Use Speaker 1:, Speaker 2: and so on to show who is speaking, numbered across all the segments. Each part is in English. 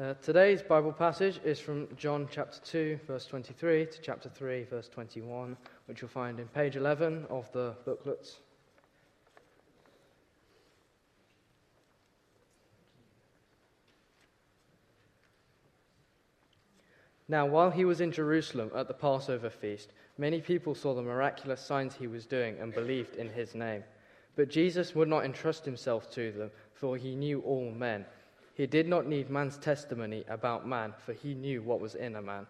Speaker 1: Uh, today's Bible passage is from John chapter 2, verse 23 to chapter 3, verse 21, which you'll find in page 11 of the booklets. Now, while he was in Jerusalem at the Passover feast, many people saw the miraculous signs he was doing and believed in his name. But Jesus would not entrust himself to them, for he knew all men. He did not need man's testimony about man, for he knew what was in a man.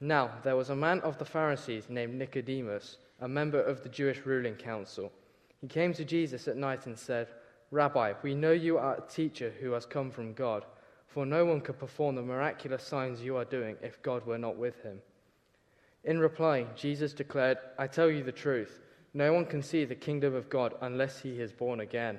Speaker 1: Now, there was a man of the Pharisees named Nicodemus, a member of the Jewish ruling council. He came to Jesus at night and said, Rabbi, we know you are a teacher who has come from God, for no one could perform the miraculous signs you are doing if God were not with him. In reply, Jesus declared, I tell you the truth. No one can see the kingdom of God unless he is born again.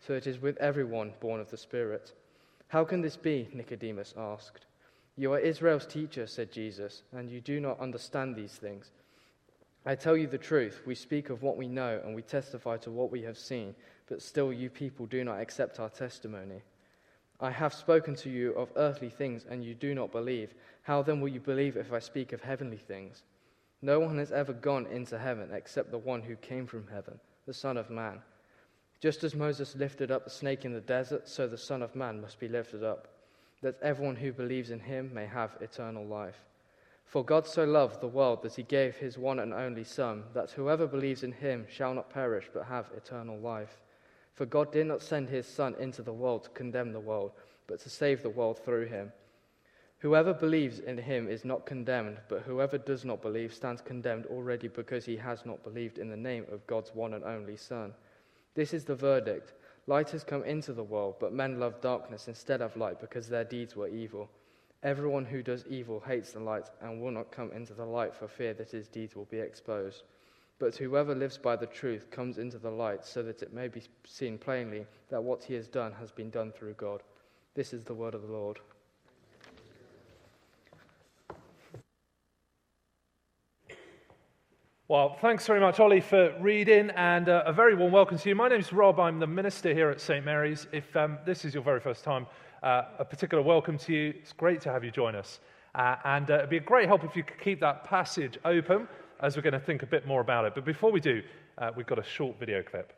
Speaker 1: So it is with everyone born of the Spirit. How can this be? Nicodemus asked. You are Israel's teacher, said Jesus, and you do not understand these things. I tell you the truth, we speak of what we know and we testify to what we have seen, but still you people do not accept our testimony. I have spoken to you of earthly things and you do not believe. How then will you believe if I speak of heavenly things? No one has ever gone into heaven except the one who came from heaven, the Son of Man. Just as Moses lifted up the snake in the desert, so the Son of Man must be lifted up, that everyone who believes in him may have eternal life. For God so loved the world that he gave his one and only Son, that whoever believes in him shall not perish but have eternal life. For God did not send his Son into the world to condemn the world, but to save the world through him. Whoever believes in him is not condemned, but whoever does not believe stands condemned already because he has not believed in the name of God's one and only Son. This is the verdict Light has come into the world, but men love darkness instead of light because their deeds were evil. Everyone who does evil hates the light and will not come into the light for fear that his deeds will be exposed. But whoever lives by the truth comes into the light so that it may be seen plainly that what he has done has been done through God. This is the word of the Lord.
Speaker 2: Well, thanks very much, Ollie, for reading, and uh, a very warm welcome to you. My name is Rob. I'm the minister here at St. Mary's. If um, this is your very first time, uh, a particular welcome to you. It's great to have you join us. Uh, and uh, it'd be a great help if you could keep that passage open as we're going to think a bit more about it. But before we do, uh, we've got a short video clip.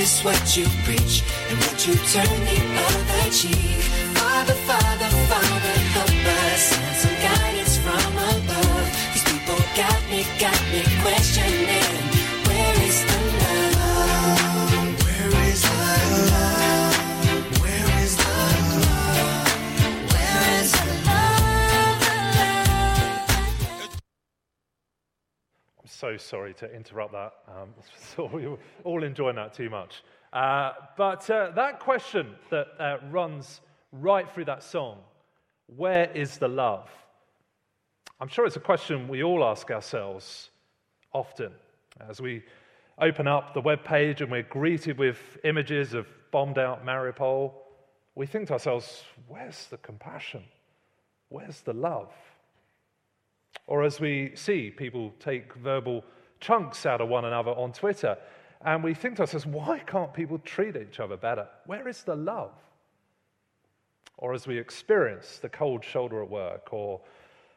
Speaker 3: practice what you preach, and what you turn the other cheek. Father, Father,
Speaker 2: sorry to interrupt that. Um, so we were all enjoying that too much. Uh, but uh, that question that uh, runs right through that song where is the love? I'm sure it's a question we all ask ourselves often as we open up the web page and we're greeted with images of bombed out Mariupol. We think to ourselves, where's the compassion? where's the love? Or as we see people take verbal chunks out of one another on Twitter, and we think to ourselves, why can't people treat each other better? Where is the love? Or as we experience the cold shoulder at work, or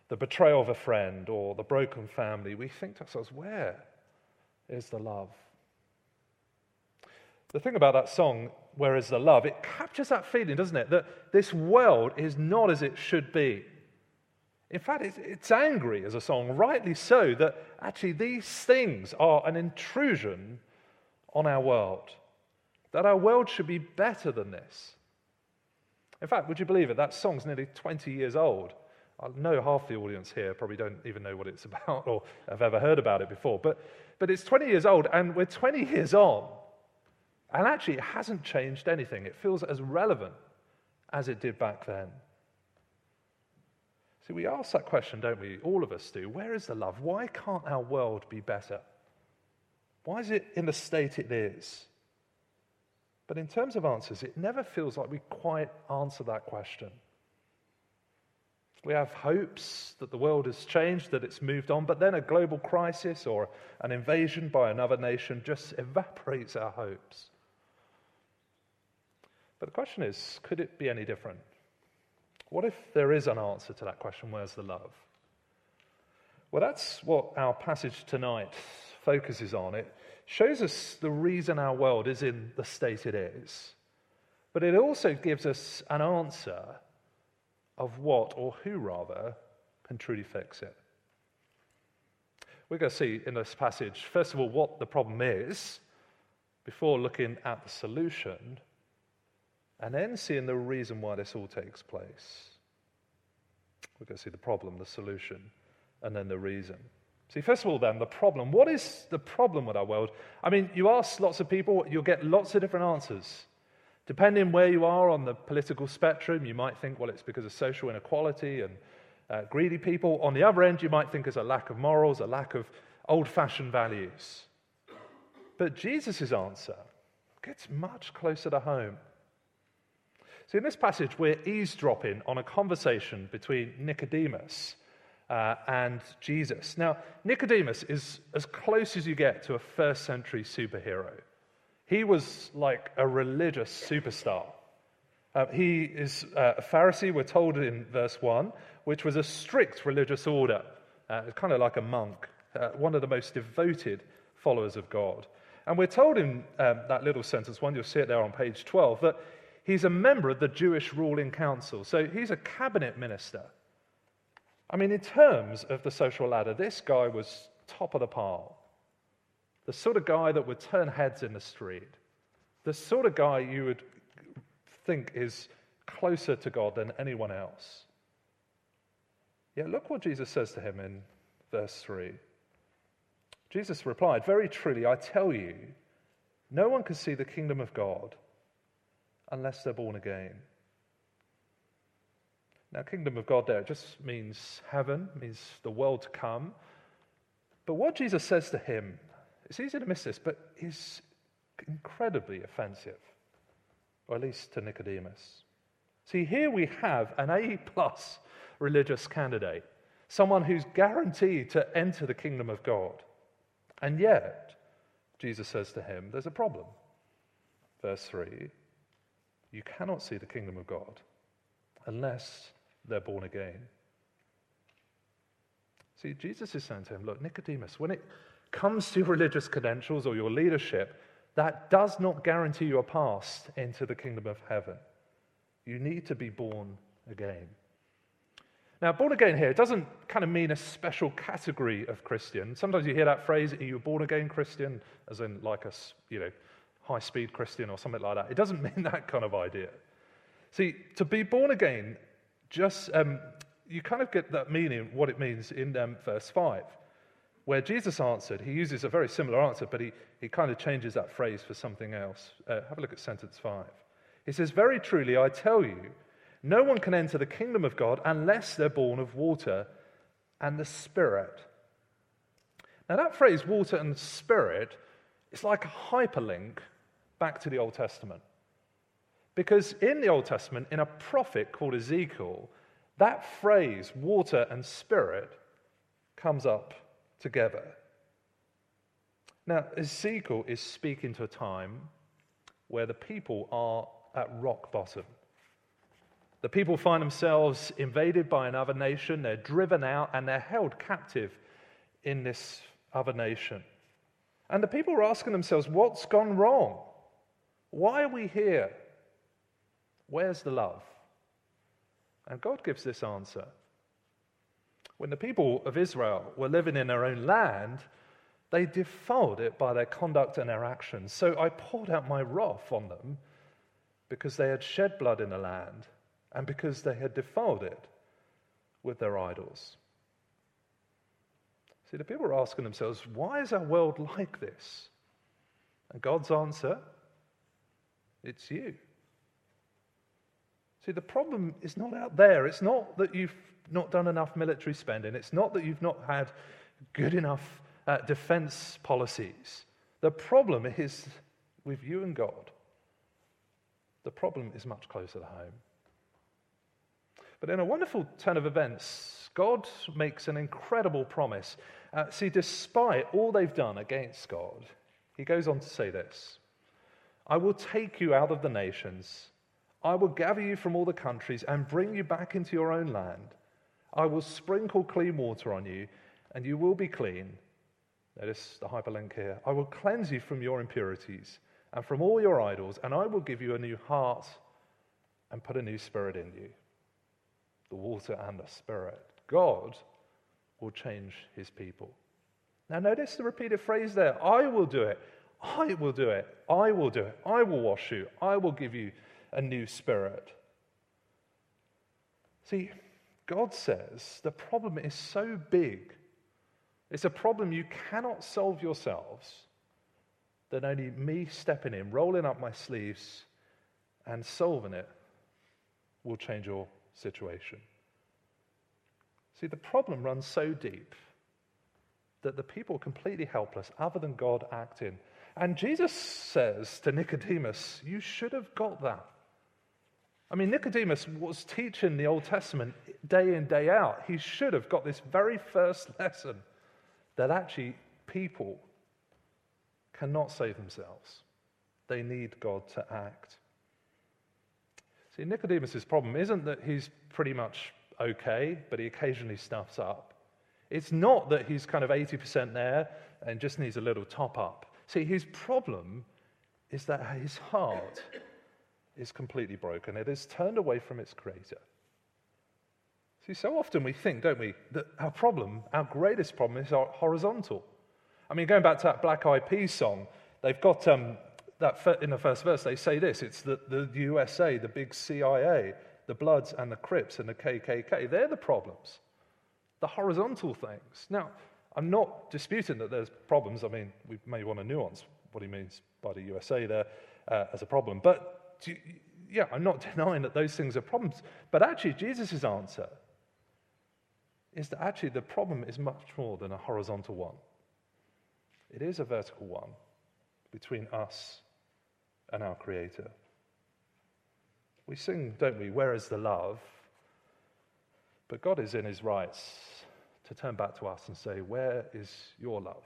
Speaker 2: the betrayal of a friend, or the broken family, we think to ourselves, where is the love? The thing about that song, Where is the Love, it captures that feeling, doesn't it? That this world is not as it should be. In fact, it's, angry as a song, rightly so, that actually these things are an intrusion on our world. That our world should be better than this. In fact, would you believe it? That song's nearly 20 years old. I know half the audience here probably don't even know what it's about or have ever heard about it before. But, but it's 20 years old, and we're 20 years on. And actually, it hasn't changed anything. It feels as relevant as it did back then. See, we ask that question, don't we? All of us do. Where is the love? Why can't our world be better? Why is it in the state it is? But in terms of answers, it never feels like we quite answer that question. We have hopes that the world has changed, that it's moved on, but then a global crisis or an invasion by another nation just evaporates our hopes. But the question is could it be any different? What if there is an answer to that question where's the love? Well, that's what our passage tonight focuses on. It shows us the reason our world is in the state it is, but it also gives us an answer of what, or who rather, can truly fix it. We're going to see in this passage, first of all, what the problem is before looking at the solution and then seeing the reason why this all takes place. We're going to see the problem, the solution, and then the reason. See, first of all, then, the problem. What is the problem with our world? I mean, you ask lots of people, you'll get lots of different answers. Depending where you are on the political spectrum, you might think, well, it's because of social inequality and uh, greedy people. On the other end, you might think it's a lack of morals, a lack of old fashioned values. But Jesus' answer gets much closer to home. So, in this passage, we're eavesdropping on a conversation between Nicodemus uh, and Jesus. Now, Nicodemus is as close as you get to a first century superhero. He was like a religious superstar. Uh, he is uh, a Pharisee, we're told in verse 1, which was a strict religious order, uh, kind of like a monk, uh, one of the most devoted followers of God. And we're told in um, that little sentence, one you'll see it there on page 12, that He's a member of the Jewish ruling council, so he's a cabinet minister. I mean, in terms of the social ladder, this guy was top of the pile. The sort of guy that would turn heads in the street. The sort of guy you would think is closer to God than anyone else. Yet look what Jesus says to him in verse 3. Jesus replied, Very truly, I tell you, no one can see the kingdom of God unless they're born again. Now, kingdom of God there just means heaven, means the world to come. But what Jesus says to him, it's easy to miss this, but is incredibly offensive, or at least to Nicodemus. See, here we have an A plus religious candidate, someone who's guaranteed to enter the kingdom of God. And yet, Jesus says to him, there's a problem. Verse 3 you cannot see the kingdom of God unless they're born again. See, Jesus is saying to him, Look, Nicodemus, when it comes to religious credentials or your leadership, that does not guarantee you a pass into the kingdom of heaven. You need to be born again. Now, born again here doesn't kind of mean a special category of Christian. Sometimes you hear that phrase, are you a born again Christian? As in, like a, you know, high speed Christian or something like that. It doesn't mean that kind of idea. See, to be born again, just um, you kind of get that meaning, what it means in um, verse 5, where Jesus answered. He uses a very similar answer, but he, he kind of changes that phrase for something else. Uh, have a look at sentence 5. He says, Very truly, I tell you, no one can enter the kingdom of God unless they're born of water and the Spirit. Now, that phrase, water and spirit, is like a hyperlink back to the Old Testament. Because in the Old Testament, in a prophet called Ezekiel, That phrase, water and spirit, comes up together. Now, Ezekiel is speaking to a time where the people are at rock bottom. The people find themselves invaded by another nation, they're driven out, and they're held captive in this other nation. And the people are asking themselves, What's gone wrong? Why are we here? Where's the love? And God gives this answer. When the people of Israel were living in their own land, they defiled it by their conduct and their actions. So I poured out my wrath on them because they had shed blood in the land and because they had defiled it with their idols. See, the people are asking themselves, why is our world like this? And God's answer, it's you. See, the problem is not out there. It's not that you've not done enough military spending. It's not that you've not had good enough uh, defense policies. The problem is with you and God. The problem is much closer to home. But in a wonderful turn of events, God makes an incredible promise. Uh, see, despite all they've done against God, he goes on to say this I will take you out of the nations, I will gather you from all the countries and bring you back into your own land. I will sprinkle clean water on you, and you will be clean. Notice the hyperlink here. I will cleanse you from your impurities and from all your idols, and I will give you a new heart and put a new spirit in you the water and the spirit. God will change his people. Now, notice the repeated phrase there I will do it. I will do it. I will do it. I will wash you. I will give you a new spirit. See, God says the problem is so big, it's a problem you cannot solve yourselves, that only me stepping in, rolling up my sleeves, and solving it will change your situation. See, the problem runs so deep that the people are completely helpless, other than God acting. And Jesus says to Nicodemus, You should have got that. I mean, Nicodemus was teaching the Old Testament day in, day out. He should have got this very first lesson that actually people cannot save themselves, they need God to act. See, Nicodemus' problem isn't that he's pretty much okay, but he occasionally stuffs up. It's not that he's kind of 80% there and just needs a little top up. See, his problem is that his heart is completely broken. It is turned away from its creator. See, so often we think, don't we, that our problem, our greatest problem, is horizontal. I mean, going back to that Black Eyed Peas song, they've got um, that in the first verse, they say this it's the, the USA, the big CIA, the Bloods and the Crips and the KKK. They're the problems, the horizontal things. Now, I'm not disputing that there's problems. I mean, we may want to nuance what he means by the USA there uh, as a problem. But you, yeah, I'm not denying that those things are problems. But actually, Jesus' answer is that actually the problem is much more than a horizontal one, it is a vertical one between us and our Creator. We sing, don't we? Where is the love? But God is in his rights to turn back to us and say, Where is your love?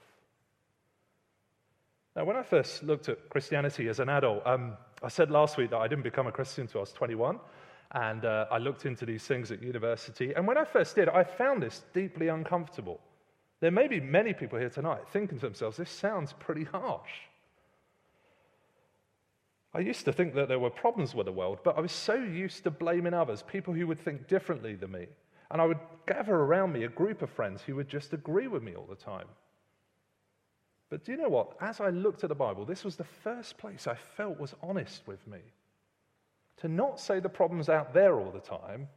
Speaker 2: Now, when I first looked at Christianity as an adult, um, I said last week that I didn't become a Christian until I was 21. And uh, I looked into these things at university. And when I first did, I found this deeply uncomfortable. There may be many people here tonight thinking to themselves, this sounds pretty harsh. I used to think that there were problems with the world, but I was so used to blaming others, people who would think differently than me. And I would gather around me a group of friends who would just agree with me all the time. But do you know what? As I looked at the Bible, this was the first place I felt was honest with me. To not say the problem's out there all the time,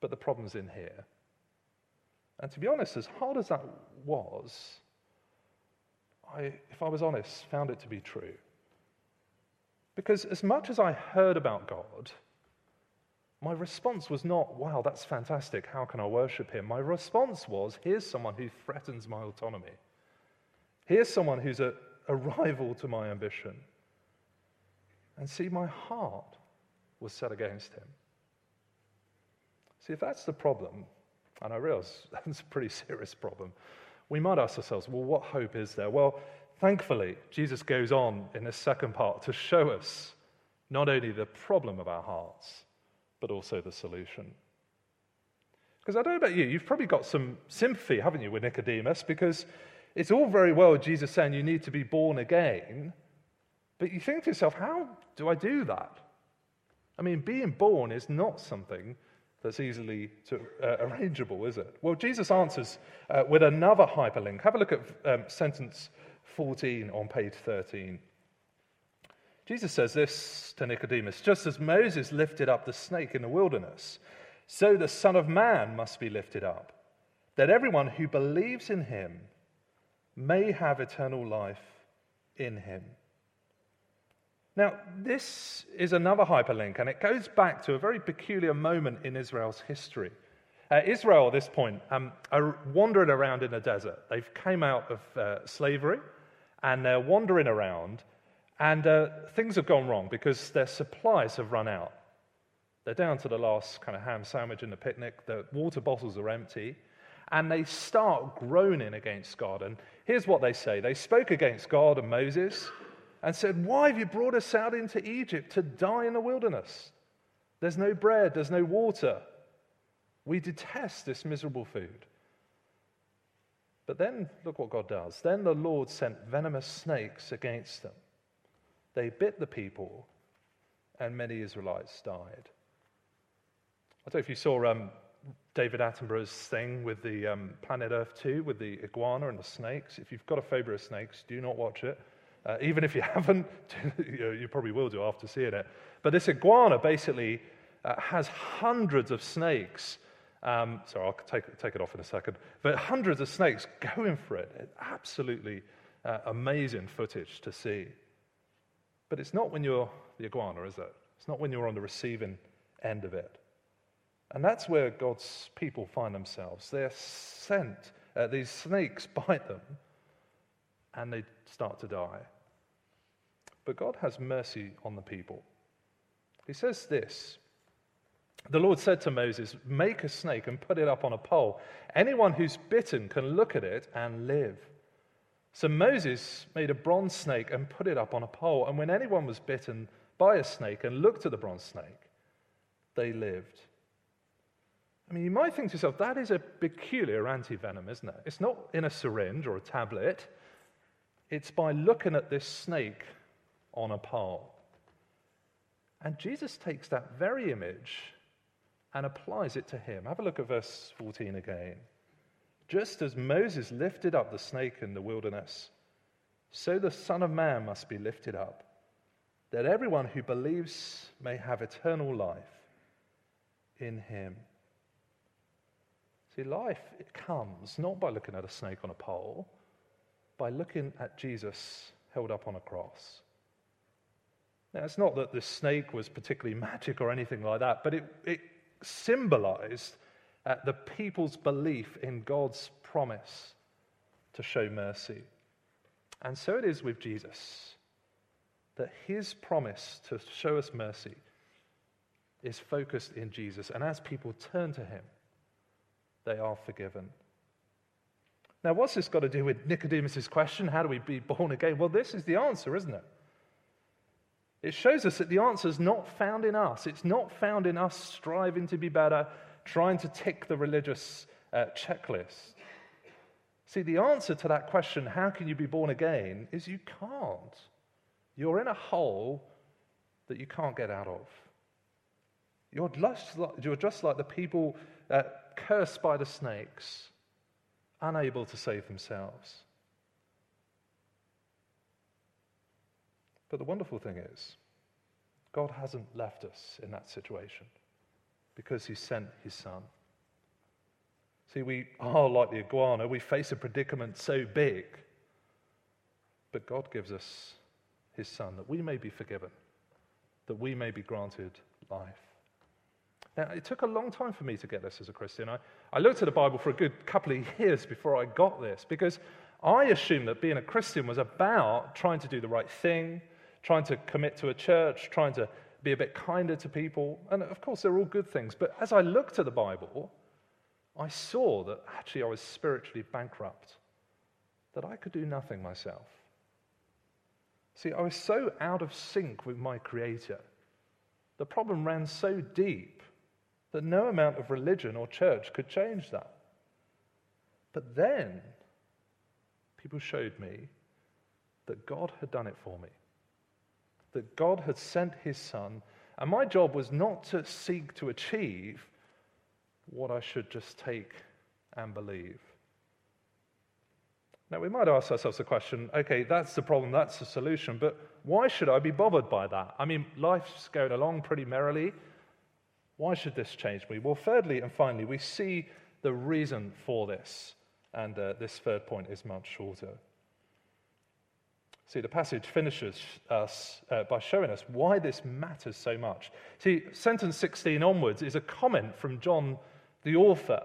Speaker 2: but the problem's in here. And to be honest, as hard as that was, I, if I was honest, found it to be true. Because as much as I heard about God, my response was not, wow, that's fantastic, how can I worship him? My response was, here's someone who threatens my autonomy. Here's someone who's a, a rival to my ambition. And see, my heart was set against him. See, if that's the problem, and I realize that's a pretty serious problem, we might ask ourselves, well, what hope is there? Well, thankfully, Jesus goes on in this second part to show us not only the problem of our hearts, but also the solution. Because I don't know about you, you've probably got some sympathy, haven't you, with Nicodemus? Because it's all very well Jesus saying you need to be born again, but you think to yourself, how do I do that? I mean, being born is not something that's easily to, uh, arrangeable, is it? Well, Jesus answers uh, with another hyperlink. Have a look at um, sentence 14 on page 13. Jesus says this to Nicodemus just as Moses lifted up the snake in the wilderness, so the Son of Man must be lifted up, that everyone who believes in him may have eternal life in him. Now, this is another hyperlink, and it goes back to a very peculiar moment in Israel's history. Uh, Israel, at this point, um, are wandering around in the desert. They've came out of uh, slavery, and they're wandering around, and uh, things have gone wrong because their supplies have run out. They're down to the last kind of ham sandwich in the picnic. The water bottles are empty. And they start groaning against God. And here's what they say They spoke against God and Moses and said, Why have you brought us out into Egypt to die in the wilderness? There's no bread, there's no water. We detest this miserable food. But then look what God does. Then the Lord sent venomous snakes against them. They bit the people, and many Israelites died. I don't know if you saw um, David Attenborough's thing with the um, Planet Earth 2, with the iguana and the snakes. If you've got a phobia of snakes, do not watch it. Uh, even if you haven't, you, probably will do after seeing it. But this iguana basically uh, has hundreds of snakes. Um, sorry, I'll take, take it off in a second. But hundreds of snakes going for it. Absolutely uh, amazing footage to see. But it's not when you're the iguana, is it? It's not when you're on the receiving end of it. And that's where God's people find themselves. They're sent, uh, these snakes bite them, and they start to die. But God has mercy on the people. He says this The Lord said to Moses, Make a snake and put it up on a pole. Anyone who's bitten can look at it and live. So Moses made a bronze snake and put it up on a pole. And when anyone was bitten by a snake and looked at the bronze snake, they lived. I mean, you might think to yourself, that is a peculiar antivenom, isn't it? It's not in a syringe or a tablet, it's by looking at this snake on a pole. And Jesus takes that very image and applies it to him. Have a look at verse 14 again. Just as Moses lifted up the snake in the wilderness, so the Son of Man must be lifted up, that everyone who believes may have eternal life in him. See, life it comes not by looking at a snake on a pole, by looking at Jesus held up on a cross. Now, it's not that the snake was particularly magic or anything like that, but it, it symbolized uh, the people's belief in God's promise to show mercy. And so it is with Jesus that his promise to show us mercy is focused in Jesus. And as people turn to him, they are forgiven. Now, what's this got to do with Nicodemus' question? How do we be born again? Well, this is the answer, isn't it? It shows us that the answer is not found in us. It's not found in us striving to be better, trying to tick the religious uh, checklist. See, the answer to that question, how can you be born again, is you can't. You're in a hole that you can't get out of. You're just like, you're just like the people uh, cursed by the snakes, unable to save themselves. But the wonderful thing is, God hasn't left us in that situation because He sent His Son. See, we are like the iguana, we face a predicament so big, but God gives us His Son that we may be forgiven, that we may be granted life. Now, it took a long time for me to get this as a Christian. I, I looked at the Bible for a good couple of years before I got this because I assumed that being a Christian was about trying to do the right thing, trying to commit to a church, trying to be a bit kinder to people. And of course, they're all good things. But as I looked at the Bible, I saw that actually I was spiritually bankrupt, that I could do nothing myself. See, I was so out of sync with my Creator. The problem ran so deep that no amount of religion or church could change that. But then, people showed me that God had done it for me that God had sent his son, and my job was not to seek to achieve what I should just take and believe. Now, we might ask ourselves the question okay, that's the problem, that's the solution, but why should I be bothered by that? I mean, life's going along pretty merrily. Why should this change me? Well, thirdly and finally, we see the reason for this, and uh, this third point is much shorter. See, the passage finishes us uh, by showing us why this matters so much. See, sentence 16 onwards is a comment from John, the author.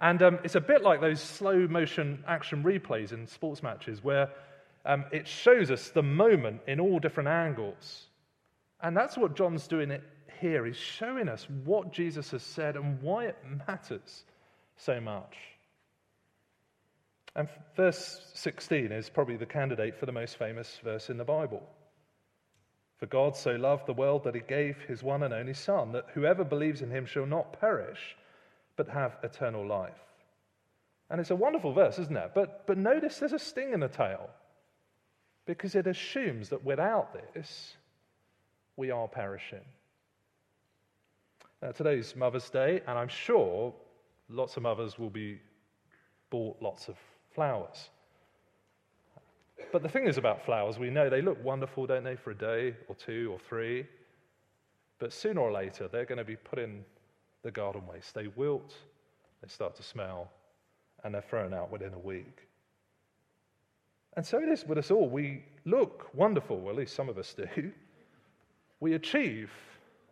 Speaker 2: And um, it's a bit like those slow motion action replays in sports matches where um, it shows us the moment in all different angles. And that's what John's doing it here. He's showing us what Jesus has said and why it matters so much. And verse 16 is probably the candidate for the most famous verse in the Bible. For God so loved the world that he gave his one and only Son, that whoever believes in him shall not perish, but have eternal life. And it's a wonderful verse, isn't it? But, but notice there's a sting in the tail, because it assumes that without this, we are perishing. Now, today's Mother's Day, and I'm sure lots of mothers will be bought lots of flowers. But the thing is about flowers, we know they look wonderful, don't they, for a day or two or three. But sooner or later, they're going to be put in the garden waste. They wilt, they start to smell, and they're thrown out within a week. And so it is with us all. We look wonderful, well, at least some of us do. We achieve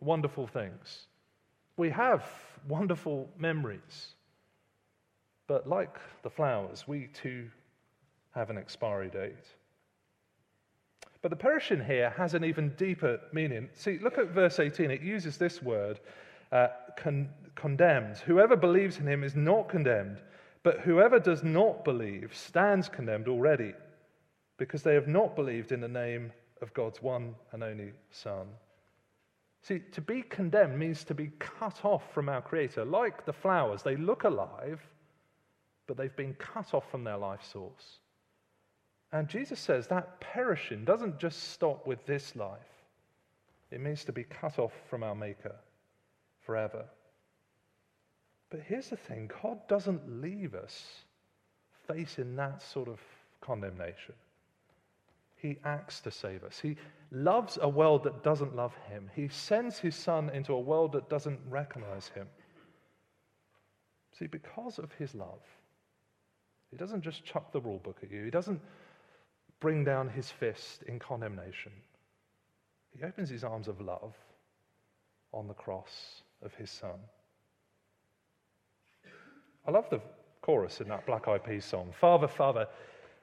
Speaker 2: wonderful things. We have wonderful memories. But like the flowers, we too have an expiry date. But the perishing here has an even deeper meaning. See, look at verse 18. It uses this word, uh, con- condemned. Whoever believes in him is not condemned, but whoever does not believe stands condemned already, because they have not believed in the name of God's one and only Son. See, to be condemned means to be cut off from our Creator. Like the flowers, they look alive, but they've been cut off from their life source. And Jesus says that perishing doesn't just stop with this life, it means to be cut off from our Maker forever. But here's the thing God doesn't leave us facing that sort of condemnation. He acts to save us. He loves a world that doesn't love him. He sends his son into a world that doesn't recognize him. See, because of his love, he doesn't just chuck the rule book at you, he doesn't bring down his fist in condemnation. He opens his arms of love on the cross of his son. I love the chorus in that Black Eyed Peas song Father, Father,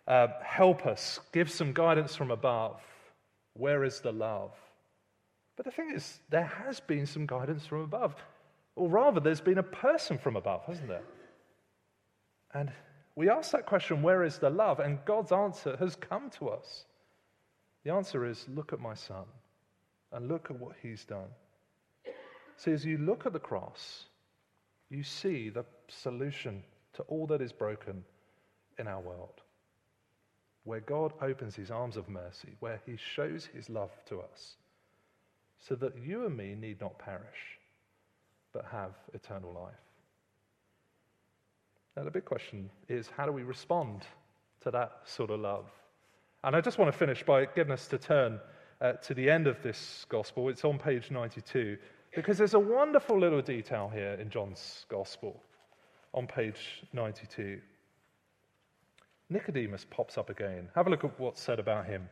Speaker 2: uh, help us, give some guidance from above. Where is the love? But the thing is, there has been some guidance from above. Or rather, there's been a person from above, hasn't there? And we ask that question, where is the love? And God's answer has come to us. The answer is, look at my son and look at what he's done. See, as you look at the cross, you see the solution to all that is broken in our world. Where God opens his arms of mercy, where he shows his love to us, so that you and me need not perish, but have eternal life. Now, the big question is how do we respond to that sort of love? And I just want to finish by getting us to turn uh, to the end of this gospel. It's on page 92, because there's a wonderful little detail here in John's gospel on page 92. Nicodemus pops up again. Have a look at what's said about him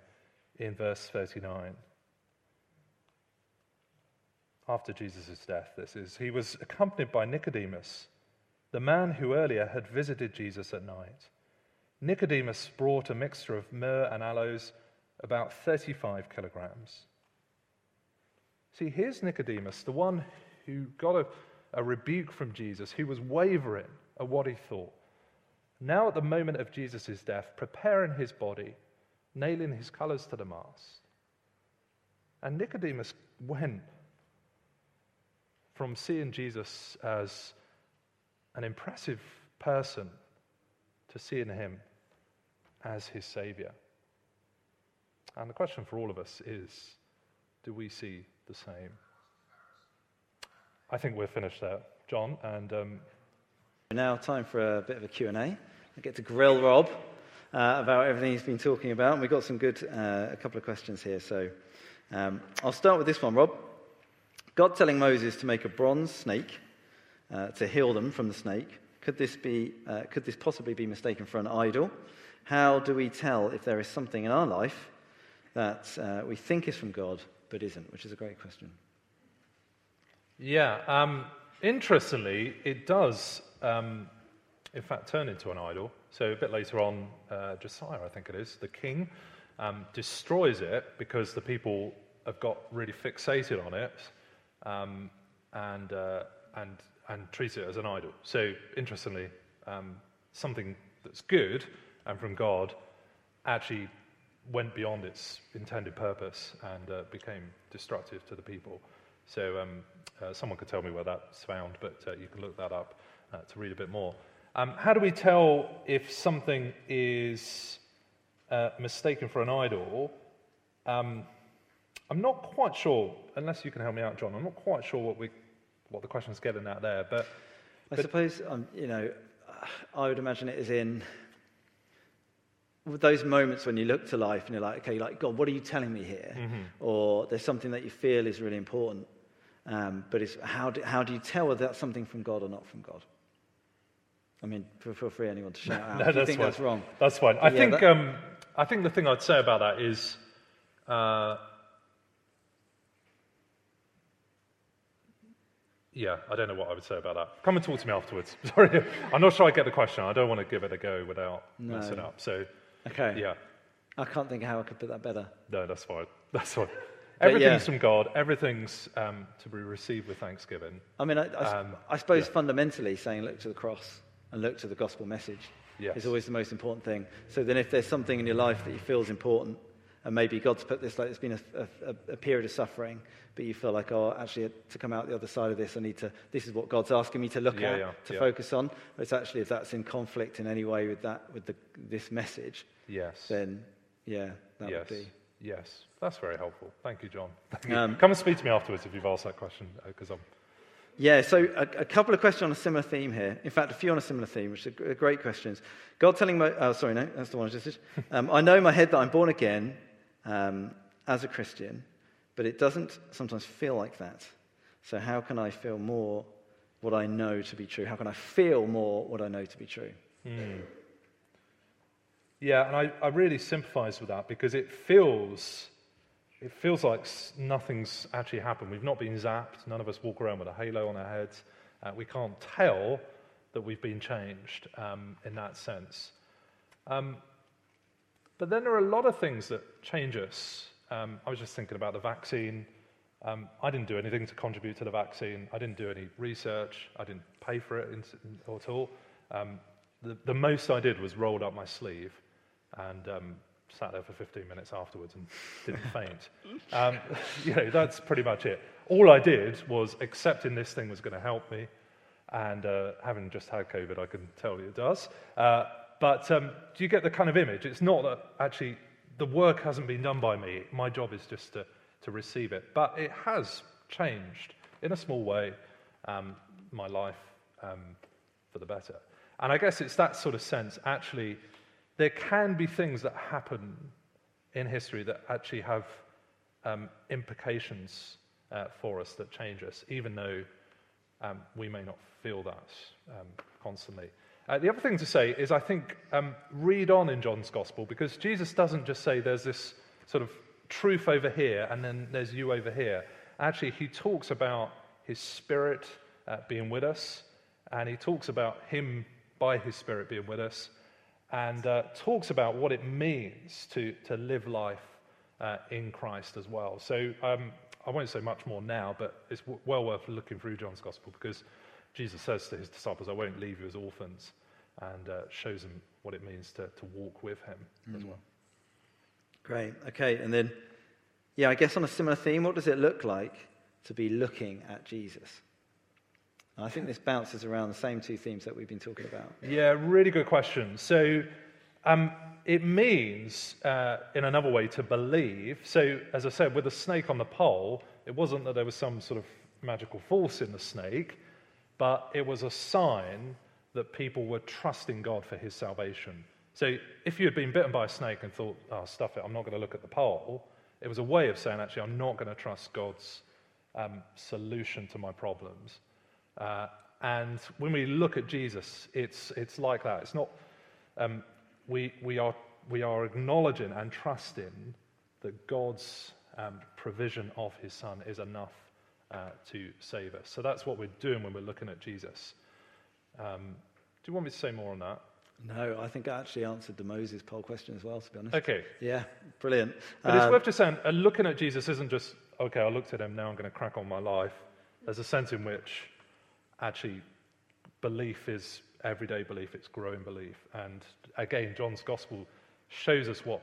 Speaker 2: in verse 39. After Jesus' death, this is, he was accompanied by Nicodemus the man who earlier had visited Jesus at night. Nicodemus brought a mixture of myrrh and aloes, about 35 kilograms. See, here's Nicodemus, the one who got a, a rebuke from Jesus, who was wavering at what he thought. Now, at the moment of Jesus' death, preparing his body, nailing his colors to the mast. And Nicodemus went from seeing Jesus as an impressive person to see in him as his Savior. And the question for all of us is do we see the same? I think we're finished there, John, and um,
Speaker 4: now time for a bit of a Q&A. I get to grill Rob uh, about everything he's been talking about. And we've got some good, uh, a couple of questions here. So um, I'll start with this one, Rob. God telling Moses to make a bronze snake uh, to heal them from the snake. Could this, be, uh, could this possibly be mistaken for an idol? How do we tell if there is something in our life that uh, we think is from God but isn't? Which is a great question.
Speaker 2: Yeah. Um, interestingly, it does, um, in fact, turn into an idol. So a bit later on, uh, Josiah, I think it is, the king, um, destroys it because the people have got really fixated on it um, and, uh, and, and treat it as an idol. So interestingly, um, something that's good and from God actually went beyond its intended purpose and uh, became destructive to the people. So um, uh, someone could tell me where that's found, but uh, you can look that up uh, to read a bit more. Um, how do we tell if something is uh, mistaken for an idol? Um, I'm not quite sure, unless you can help me out, John. I'm not quite sure what we, what the question's getting at there, but.
Speaker 4: I suppose, um, you know, I would imagine it is in those moments when you look to life and you're like, okay, like, God, what are you telling me here? Mm-hmm. Or there's something that you feel is really important. Um, but it's how do, how do you tell whether that's something from God or not from God? I mean, feel free anyone to shout out.
Speaker 2: no,
Speaker 4: do you think
Speaker 2: fine.
Speaker 4: that's wrong?
Speaker 2: That's fine. I, yeah, think, that... um, I think the thing I'd say about that is uh, yeah, I don't know what I would say about that. Come and talk to me afterwards. Sorry, I'm not sure I get the question. I don't want to give it a go without no. messing up. So,
Speaker 4: okay,
Speaker 2: yeah,
Speaker 4: I can't think how I could put that better.
Speaker 2: No, that's fine. That's fine. Everything's yeah. from God. Everything's um, to be received with thanksgiving.
Speaker 4: I mean, I, I, um, I suppose yeah. fundamentally saying look to the cross and look to the gospel message yes. is always the most important thing. So then, if there's something in your life that you feel is important, and maybe God's put this like it's been a, a, a, period of suffering, but you feel like, oh, actually, to come out the other side of this, I need to. This is what God's asking me to look
Speaker 2: yeah,
Speaker 4: at,
Speaker 2: yeah,
Speaker 4: to
Speaker 2: yeah.
Speaker 4: focus on. But it's actually if that's in conflict in any way with that, with the, this message,
Speaker 2: yes,
Speaker 4: then yeah, that
Speaker 2: yes.
Speaker 4: would be.
Speaker 2: Yes, that's very helpful. Thank you, John. Thank you. Um, Come and speak to me afterwards if you've asked that question, because uh, I'm.
Speaker 4: Yeah, so a, a, couple of questions on a similar theme here. In fact, a few on a similar theme, which are great questions. God telling Mo- oh, sorry, no, that's the one I just did. Um, I know in my head that I'm born again um, as a Christian, but it doesn't sometimes feel like that. So, how can I feel more what I know to be true? How can I feel more what I know to be true?
Speaker 2: Mm. Yeah, and I, I really sympathize with that because it feels, it feels like nothing's actually happened. We've not been zapped. None of us walk around with a halo on our heads. Uh, we can't tell that we've been changed um, in that sense. Um, but then there are a lot of things that change us. Um, I was just thinking about the vaccine. Um, I didn't do anything to contribute to the vaccine. I didn't do any research. I didn't pay for it in, in, at all. Um, the, the, most I did was rolled up my sleeve and um, sat there for 15 minutes afterwards and didn't faint. Um, you know, that's pretty much it. All I did was accepting this thing was going to help me, and uh, having just had COVID, I can tell you it does. Uh, but um, do you get the kind of image? It's not that actually the work hasn't been done by me. My job is just to, to receive it. But it has changed in a small way um, my life um, for the better. And I guess it's that sort of sense, actually, there can be things that happen in history that actually have um, implications uh, for us that change us, even though um, we may not feel that um, constantly. Uh, the other thing to say is, I think, um, read on in John's gospel because Jesus doesn't just say there's this sort of truth over here and then there's you over here. Actually, he talks about his spirit uh, being with us and he talks about him by his spirit being with us and uh, talks about what it means to, to live life uh, in Christ as well. So um, I won't say much more now, but it's w- well worth looking through John's Gospel because Jesus says to his disciples, I won't leave you as orphans, and uh, shows them what it means to, to walk with him as well.
Speaker 4: Great. Okay. And then, yeah, I guess on a similar theme, what does it look like to be looking at Jesus? And I think this bounces around the same two themes that we've been talking about.
Speaker 2: Yeah, really good question. So um, it means, uh, in another way, to believe. So, as I said, with the snake on the pole, it wasn't that there was some sort of magical force in the snake, but it was a sign that people were trusting God for his salvation. So, if you had been bitten by a snake and thought, oh, stuff it, I'm not going to look at the pole, it was a way of saying, actually, I'm not going to trust God's um, solution to my problems. Uh, and when we look at Jesus, it's, it's like that. It's not, um, we, we, are, we are acknowledging and trusting that God's um, provision of his son is enough uh, to save us. So that's what we're doing when we're looking at Jesus. Um, do you want me to say more on that?
Speaker 4: No, I think I actually answered the Moses poll question as well, to be honest.
Speaker 2: Okay.
Speaker 4: Yeah, brilliant.
Speaker 2: But it's
Speaker 4: Um,
Speaker 2: worth just saying, uh, looking at Jesus isn't just, okay, I looked at him, now I'm going to crack on my life. There's a sense in which actually belief is everyday belief, it's growing belief. And again, John's gospel shows us what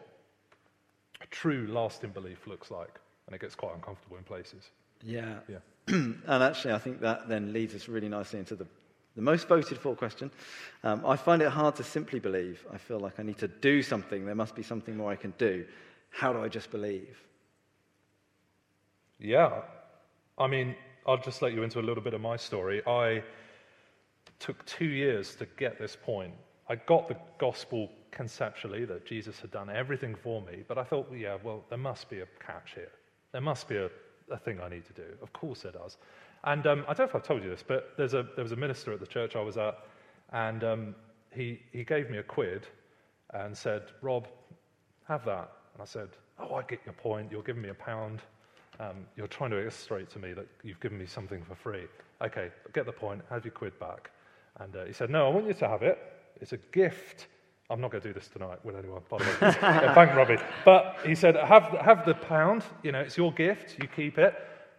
Speaker 2: true lasting belief looks like. And it gets quite uncomfortable in places.
Speaker 4: Yeah.
Speaker 2: Yeah.
Speaker 4: and actually, I think that then leads us really nicely into the, the most voted for question. Um, I find it hard to simply believe. I feel like I need to do something. There must be something more I can do. How do I just believe?
Speaker 2: Yeah. I mean, I'll just let you into a little bit of my story. I took two years to get this point. I got the gospel conceptually that Jesus had done everything for me, but I thought, yeah, well, there must be a catch here. There must be a, a thing I need to do. Of course there does. And um, I don't know if I've told you this, but a, there was a minister at the church I was at, and um, he, he gave me a quid and said, Rob, have that. And I said, Oh, I get your point. You're giving me a pound. Um, you're trying to illustrate to me that you've given me something for free. Okay, get the point. Have your quid back. And uh, he said, No, I want you to have it. It's a gift. I'm not going to do this tonight with anyone, by the way. Yeah, Thank Robbie. But he said, have, have the pound. You know, it's your gift. You keep it.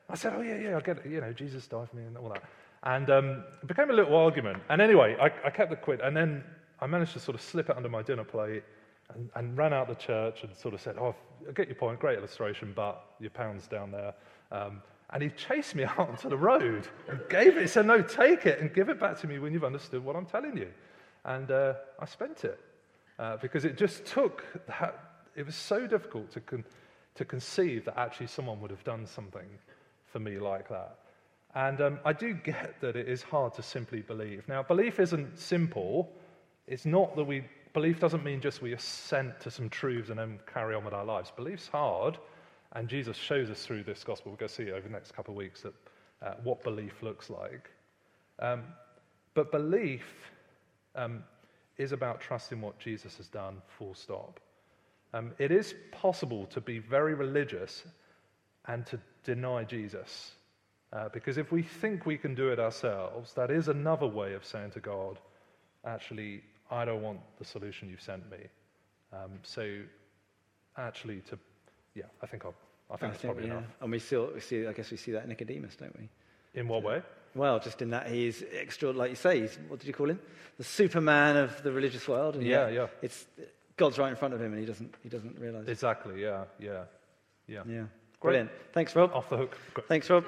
Speaker 2: I said, Oh, yeah, yeah, I get it. You know, Jesus died for me and all that. And um, it became a little argument. And anyway, I, I kept the quid. And then I managed to sort of slip it under my dinner plate and, and ran out the church and sort of said, Oh, I get your point, great illustration, but your pound's down there. Um, and he chased me out onto the road and gave it. He said, No, take it and give it back to me when you've understood what I'm telling you. And uh, I spent it uh, because it just took that. It was so difficult to, con- to conceive that actually someone would have done something for me like that. And um, I do get that it is hard to simply believe. Now, belief isn't simple. It's not that we, belief doesn't mean just we assent to some truths and then carry on with our lives. Belief's hard, and Jesus shows us through this gospel. We're going to see over the next couple of weeks that, uh, what belief looks like. Um, but belief um, is about trusting what Jesus has done, full stop. Um, it is possible to be very religious and to deny Jesus. Uh, because if we think we can do it ourselves, that is another way of saying to God, actually, I don't want the solution you've sent me. Um, so, actually, to, yeah, I think, I'll, I think
Speaker 4: I
Speaker 2: that's
Speaker 4: think,
Speaker 2: probably
Speaker 4: yeah.
Speaker 2: enough.
Speaker 4: And we still we see, I guess we see that in Nicodemus, don't we?
Speaker 2: In what way?
Speaker 4: Well, just in that he's extra, like you say, he's, what did you call him? The Superman of the religious world. And
Speaker 2: Yeah, yeah.
Speaker 4: It's God's right in front of him, and he doesn't, he doesn't realize.
Speaker 2: Exactly, yeah, yeah, yeah.
Speaker 4: yeah,
Speaker 2: Great.
Speaker 4: brilliant. Thanks, Rob.
Speaker 2: Off the hook. Go-
Speaker 4: Thanks, Rob.